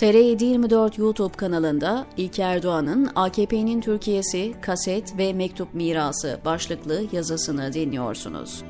TR724 YouTube kanalında İlker Doğan'ın AKP'nin Türkiye'si, kaset ve mektup mirası başlıklı yazısını dinliyorsunuz.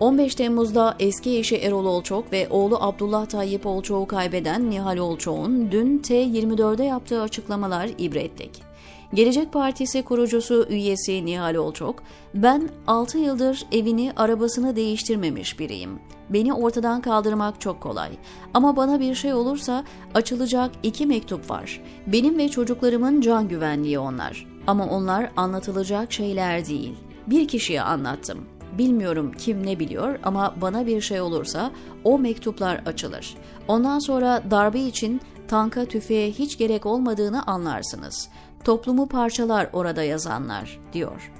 ...15 Temmuz'da eski eşi Erol Olçok ve oğlu Abdullah Tayyip Olçok'u kaybeden Nihal Olçok'un dün T24'de yaptığı açıklamalar ibretlik. Gelecek Partisi kurucusu üyesi Nihal Olçok, ben 6 yıldır evini, arabasını değiştirmemiş biriyim. Beni ortadan kaldırmak çok kolay. Ama bana bir şey olursa açılacak iki mektup var. Benim ve çocuklarımın can güvenliği onlar. Ama onlar anlatılacak şeyler değil. Bir kişiye anlattım. Bilmiyorum kim ne biliyor ama bana bir şey olursa o mektuplar açılır. Ondan sonra darbe için tanka tüfeğe hiç gerek olmadığını anlarsınız. Toplumu parçalar orada yazanlar, diyor.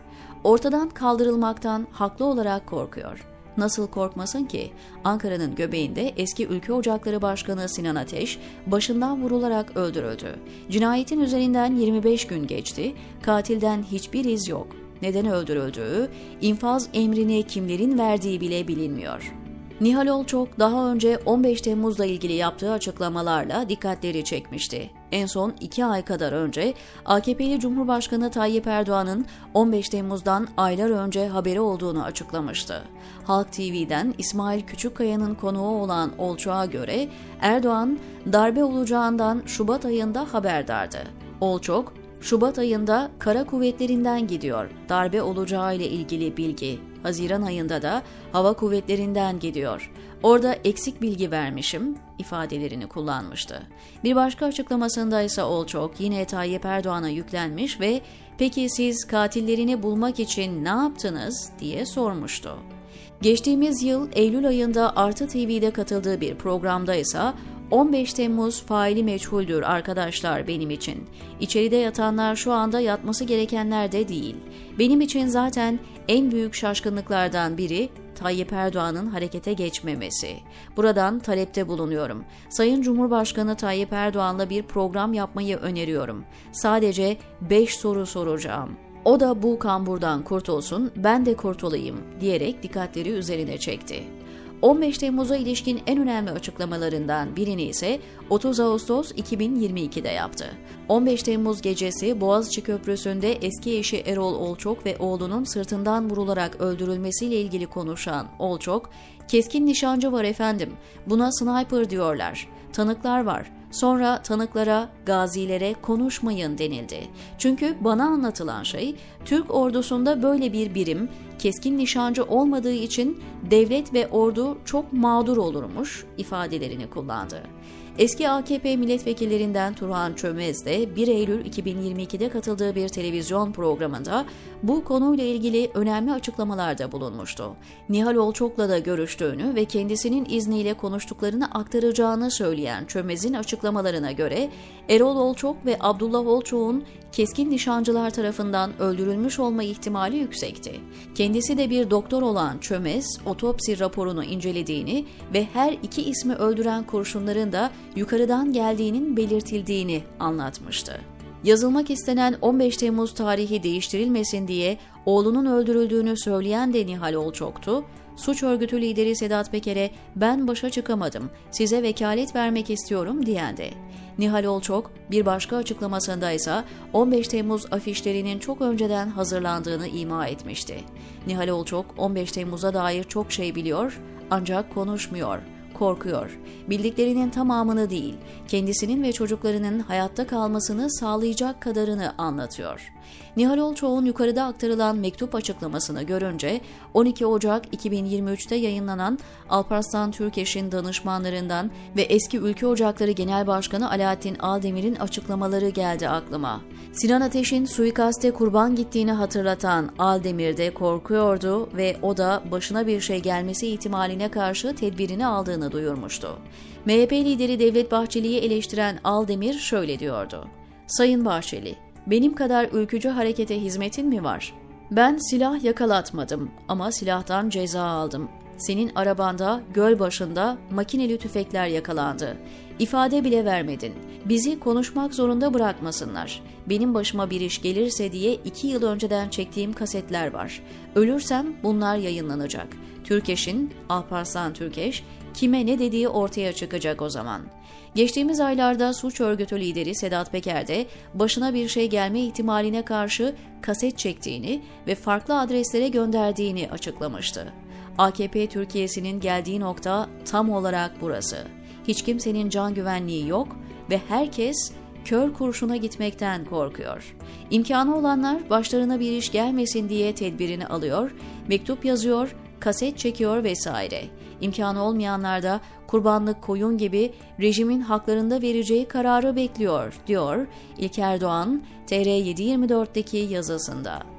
Ortadan kaldırılmaktan haklı olarak korkuyor. Nasıl korkmasın ki? Ankara'nın göbeğinde eski Ülke Ocakları Başkanı Sinan Ateş başından vurularak öldürüldü. Cinayetin üzerinden 25 gün geçti, katilden hiçbir iz yok. Neden öldürüldüğü, infaz emrini kimlerin verdiği bile bilinmiyor. Nihal Olçok daha önce 15 Temmuz'la ilgili yaptığı açıklamalarla dikkatleri çekmişti. En son iki ay kadar önce AKP'li Cumhurbaşkanı Tayyip Erdoğan'ın 15 Temmuz'dan aylar önce haberi olduğunu açıklamıştı. Halk TV'den İsmail Küçükkaya'nın konuğu olan Olçok'a göre Erdoğan darbe olacağından Şubat ayında haberdardı. Olçok, Şubat ayında kara kuvvetlerinden gidiyor. Darbe olacağı ile ilgili bilgi. Haziran ayında da hava kuvvetlerinden gidiyor. Orada eksik bilgi vermişim ifadelerini kullanmıştı. Bir başka açıklamasında ise Olçok yine Tayyip Erdoğan'a yüklenmiş ve peki siz katillerini bulmak için ne yaptınız diye sormuştu. Geçtiğimiz yıl Eylül ayında Artı TV'de katıldığı bir programda ise 15 Temmuz faili meçhuldür arkadaşlar benim için. İçeride yatanlar şu anda yatması gerekenler de değil. Benim için zaten en büyük şaşkınlıklardan biri Tayyip Erdoğan'ın harekete geçmemesi. Buradan talepte bulunuyorum. Sayın Cumhurbaşkanı Tayyip Erdoğan'la bir program yapmayı öneriyorum. Sadece 5 soru soracağım. O da bu kamburdan kurtulsun, ben de kurtulayım diyerek dikkatleri üzerine çekti. 15 Temmuz'a ilişkin en önemli açıklamalarından birini ise 30 Ağustos 2022'de yaptı. 15 Temmuz gecesi Boğaziçi Köprüsü'nde eski eşi Erol Olçok ve oğlunun sırtından vurularak öldürülmesiyle ilgili konuşan Olçok, "Keskin nişancı var efendim. Buna sniper diyorlar. Tanıklar var. Sonra tanıklara, gazilere konuşmayın denildi. Çünkü bana anlatılan şey Türk ordusunda böyle bir birim keskin nişancı olmadığı için devlet ve ordu çok mağdur olurmuş ifadelerini kullandı. Eski AKP milletvekillerinden Turhan Çömez de 1 Eylül 2022'de katıldığı bir televizyon programında bu konuyla ilgili önemli açıklamalarda bulunmuştu. Nihal Olçok'la da görüştüğünü ve kendisinin izniyle konuştuklarını aktaracağını söyleyen Çömez'in açıklamalarına göre Erol Olçok ve Abdullah Olçok'un keskin nişancılar tarafından öldürülmüş olma ihtimali yüksekti. Kendisi de bir doktor olan Çömez, otopsi raporunu incelediğini ve her iki ismi öldüren kurşunların da yukarıdan geldiğinin belirtildiğini anlatmıştı. Yazılmak istenen 15 Temmuz tarihi değiştirilmesin diye oğlunun öldürüldüğünü söyleyen de Nihal Olçok'tu. Suç örgütü lideri Sedat Peker'e ben başa çıkamadım, size vekalet vermek istiyorum diyen de. Nihal Olçok bir başka açıklamasında ise 15 Temmuz afişlerinin çok önceden hazırlandığını ima etmişti. Nihal Olçok 15 Temmuz'a dair çok şey biliyor ancak konuşmuyor korkuyor. Bildiklerinin tamamını değil, kendisinin ve çocuklarının hayatta kalmasını sağlayacak kadarını anlatıyor. Nihal Olçoğ'un yukarıda aktarılan mektup açıklamasını görünce 12 Ocak 2023'te yayınlanan Alparslan Türkeş'in danışmanlarından ve eski Ülke Ocakları Genel Başkanı Alaaddin Aldemir'in açıklamaları geldi aklıma. Sinan Ateş'in suikaste kurban gittiğini hatırlatan Aldemir de korkuyordu ve o da başına bir şey gelmesi ihtimaline karşı tedbirini aldığını duyurmuştu. MHP lideri Devlet Bahçeli'yi eleştiren Aldemir şöyle diyordu. Sayın Bahçeli, benim kadar ülkücü harekete hizmetin mi var? Ben silah yakalatmadım ama silahtan ceza aldım. Senin arabanda göl başında makineli tüfekler yakalandı. İfade bile vermedin. Bizi konuşmak zorunda bırakmasınlar. Benim başıma bir iş gelirse diye iki yıl önceden çektiğim kasetler var. Ölürsem bunlar yayınlanacak. Türkeş'in, Alparslan Türkeş, kime ne dediği ortaya çıkacak o zaman. Geçtiğimiz aylarda suç örgütü lideri Sedat Peker de başına bir şey gelme ihtimaline karşı kaset çektiğini ve farklı adreslere gönderdiğini açıklamıştı. AKP Türkiye'sinin geldiği nokta tam olarak burası. Hiç kimsenin can güvenliği yok ve herkes kör kurşuna gitmekten korkuyor. İmkanı olanlar başlarına bir iş gelmesin diye tedbirini alıyor, mektup yazıyor, kaset çekiyor vesaire. İmkanı olmayanlar da kurbanlık koyun gibi rejimin haklarında vereceği kararı bekliyor, diyor İlker Doğan TR724'deki yazısında.